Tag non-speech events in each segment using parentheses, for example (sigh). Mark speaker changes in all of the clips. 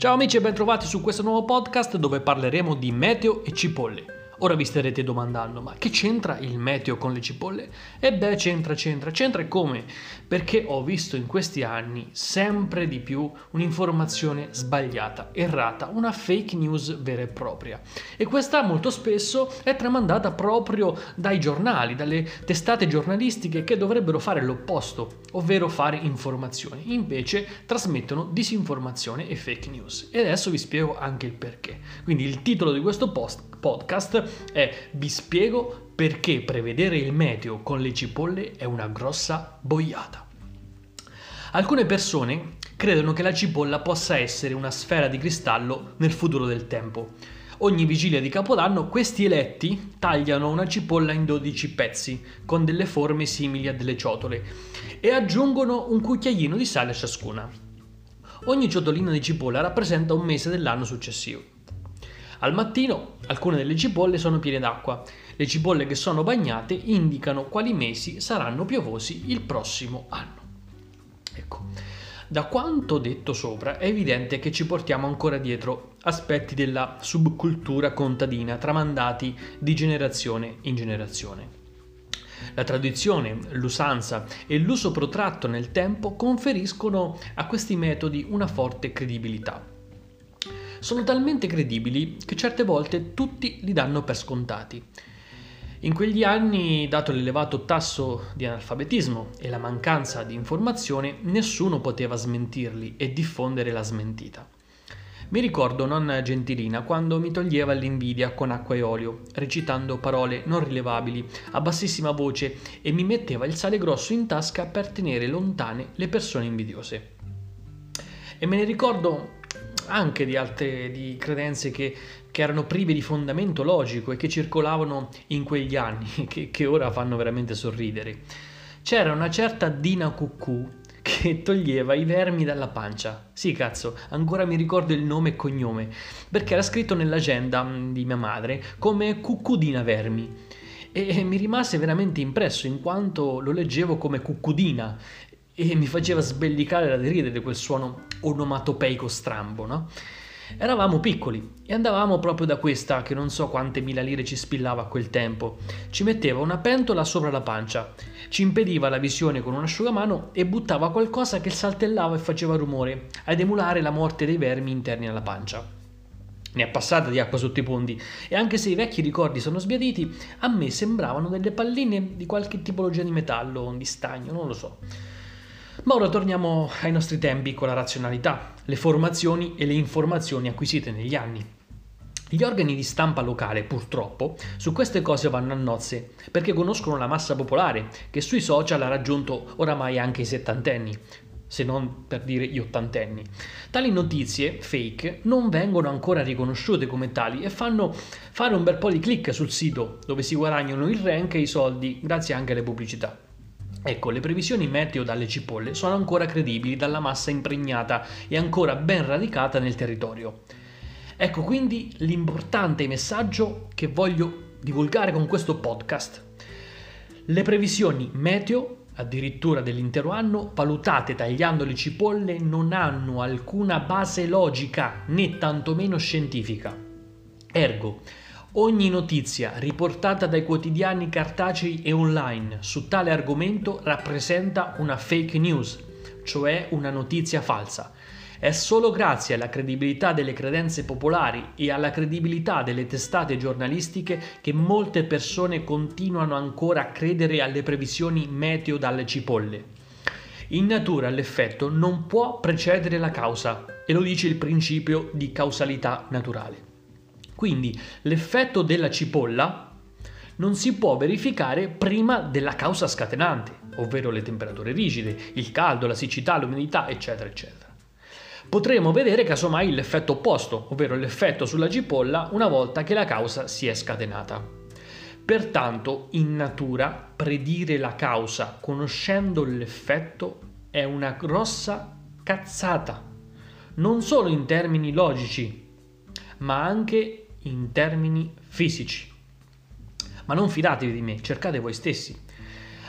Speaker 1: Ciao amici e bentrovati su questo nuovo podcast dove parleremo di meteo e cipolle. Ora vi starete domandando, ma che c'entra il meteo con le cipolle? E beh, c'entra, c'entra, c'entra come? Perché ho visto in questi anni sempre di più un'informazione sbagliata, errata, una fake news vera e propria. E questa molto spesso è tramandata proprio dai giornali, dalle testate giornalistiche che dovrebbero fare l'opposto, ovvero fare informazione. Invece trasmettono disinformazione e fake news. E adesso vi spiego anche il perché. Quindi il titolo di questo post podcast è Vi spiego perché prevedere il meteo con le cipolle è una grossa boiata. Alcune persone credono che la cipolla possa essere una sfera di cristallo nel futuro del tempo. Ogni vigilia di Capodanno questi eletti tagliano una cipolla in 12 pezzi, con delle forme simili a delle ciotole, e aggiungono un cucchiaino di sale a ciascuna. Ogni ciotolina di cipolla rappresenta un mese dell'anno successivo. Al mattino alcune delle cipolle sono piene d'acqua. Le cipolle che sono bagnate indicano quali mesi saranno piovosi il prossimo anno. Ecco, da quanto detto sopra è evidente che ci portiamo ancora dietro aspetti della subcultura contadina tramandati di generazione in generazione. La tradizione, l'usanza e l'uso protratto nel tempo conferiscono a questi metodi una forte credibilità sono talmente credibili che certe volte tutti li danno per scontati. In quegli anni, dato l'elevato tasso di analfabetismo e la mancanza di informazione, nessuno poteva smentirli e diffondere la smentita. Mi ricordo nonna Gentilina quando mi toglieva l'invidia con acqua e olio, recitando parole non rilevabili a bassissima voce e mi metteva il sale grosso in tasca per tenere lontane le persone invidiose. E me ne ricordo anche di altre di credenze che, che, erano prive di fondamento logico e che circolavano in quegli anni, (laughs) che, che ora fanno veramente sorridere. C'era una certa Dina Cucù che (laughs) toglieva i vermi dalla pancia. Sì, cazzo, ancora mi ricordo il nome e cognome, perché era scritto nell'agenda mm, di mia madre come Cuccudina Vermi. E mi rimase veramente impresso in quanto lo leggevo come Cuccudina e mi faceva sbellicare da ridere quel suono onomatopeico strambo, no? Eravamo piccoli e andavamo proprio da questa, che non so quante mila lire ci spillava a quel tempo. Ci metteva una pentola sopra la pancia, ci impediva la visione con un asciugamano e buttava qualcosa che saltellava e faceva rumore, ad emulare la morte dei vermi interni alla pancia. Ne è passata di acqua sotto i ponti e anche se i vecchi ricordi sono sbiaditi, a me sembravano delle palline di qualche tipologia di metallo, di stagno, non lo so. Ma ora torniamo ai nostri tempi con la razionalità, le formazioni e le informazioni acquisite negli anni. Gli organi di stampa locale, purtroppo, su queste cose vanno a nozze, perché conoscono la massa popolare, che sui social ha raggiunto oramai anche i settantenni, se non per dire gli ottantenni. Tali notizie fake non vengono ancora riconosciute come tali e fanno fare un bel po' di click sul sito, dove si guadagnano il rank e i soldi grazie anche alle pubblicità. Ecco, le previsioni meteo dalle cipolle sono ancora credibili dalla massa impregnata e ancora ben radicata nel territorio. Ecco quindi l'importante messaggio che voglio divulgare con questo podcast. Le previsioni meteo, addirittura dell'intero anno, valutate tagliando le cipolle, non hanno alcuna base logica né tantomeno scientifica. Ergo, Ogni notizia riportata dai quotidiani cartacei e online su tale argomento rappresenta una fake news, cioè una notizia falsa. È solo grazie alla credibilità delle credenze popolari e alla credibilità delle testate giornalistiche che molte persone continuano ancora a credere alle previsioni meteo dalle cipolle. In natura l'effetto non può precedere la causa e lo dice il principio di causalità naturale. Quindi l'effetto della cipolla non si può verificare prima della causa scatenante, ovvero le temperature rigide, il caldo, la siccità, l'umidità, eccetera, eccetera. Potremo vedere casomai l'effetto opposto, ovvero l'effetto sulla cipolla una volta che la causa si è scatenata. Pertanto, in natura, predire la causa conoscendo l'effetto è una grossa cazzata, non solo in termini logici, ma anche in termini fisici. Ma non fidatevi di me, cercate voi stessi.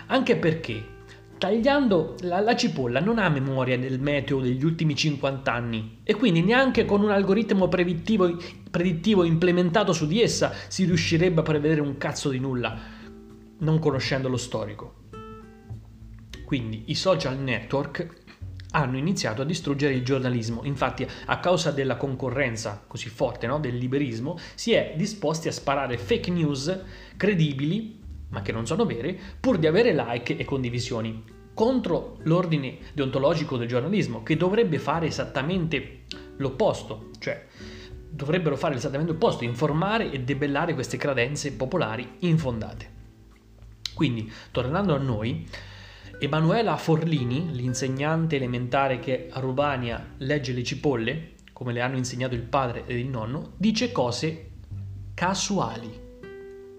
Speaker 1: Anche perché Tagliando la, la, cipolla non ha memoria del meteo degli ultimi 50 anni e quindi neanche con un algoritmo predittivo, predittivo implementato su di essa si riuscirebbe a prevedere un cazzo di nulla, non conoscendo lo storico. Quindi i social network hanno iniziato a distruggere il giornalismo. Infatti, a causa della concorrenza così forte no, del liberismo, si è disposti a sparare fake news credibili ma che non sono vere, pur di avere like e condivisioni, contro l'ordine deontologico del giornalismo, che dovrebbe fare esattamente l'opposto, cioè dovrebbero fare esattamente l'opposto, informare e debellare queste credenze popolari infondate. Quindi, tornando a noi, Emanuela Forlini, l'insegnante elementare che a Rubania legge le cipolle, come le hanno insegnato il padre ed il nonno, dice cose casuali.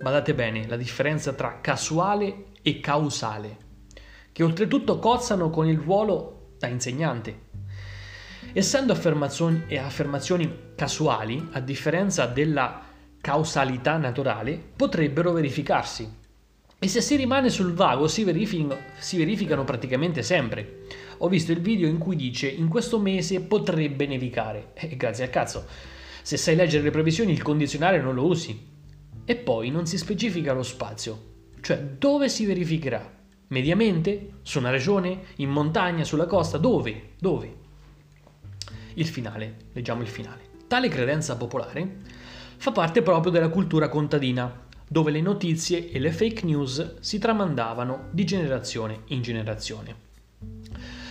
Speaker 1: Badate bene, la differenza tra casuale e causale, che oltretutto cozzano con il ruolo da insegnante. Essendo affermazioni, affermazioni casuali, a differenza della causalità naturale, potrebbero verificarsi. E se si rimane sul vago si, si verificano praticamente sempre. Ho visto il video in cui dice in questo mese potrebbe nevicare. (laughs) E grazie al cazzo. Se sai leggere le previsioni il condizionale non lo usi. E poi non si specifica lo spazio, cioè dove si verificherà. Mediamente? Su una regione? In montagna? Sulla costa? Dove? Dove? Il finale, leggiamo il finale. Tale credenza popolare fa parte proprio della cultura contadina, dove le notizie e le fake news si tramandavano di generazione in generazione.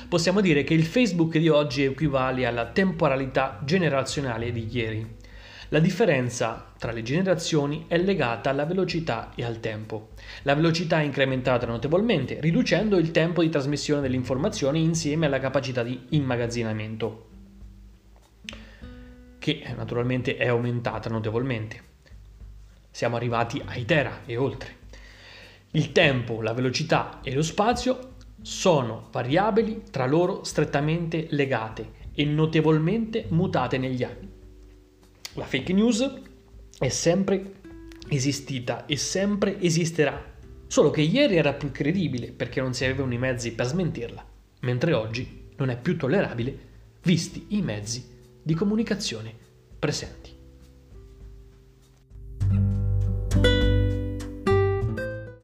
Speaker 1: Possiamo dire che il Facebook di oggi equivale alla temporalità generazionale di ieri, la differenza tra le generazioni è legata alla velocità e al tempo. La velocità è incrementata notevolmente, riducendo il tempo di trasmissione delle informazioni insieme alla capacità di immagazzinamento, che naturalmente è aumentata notevolmente. Siamo arrivati ai tera e oltre. Il tempo, la velocità e lo spazio sono variabili tra loro strettamente legate e notevolmente mutate negli anni. La fake news è sempre esistita e sempre esisterà, solo che ieri era più credibile perché non si avevano i mezzi per smentirla, mentre oggi non è più tollerabile visti i mezzi di comunicazione presenti.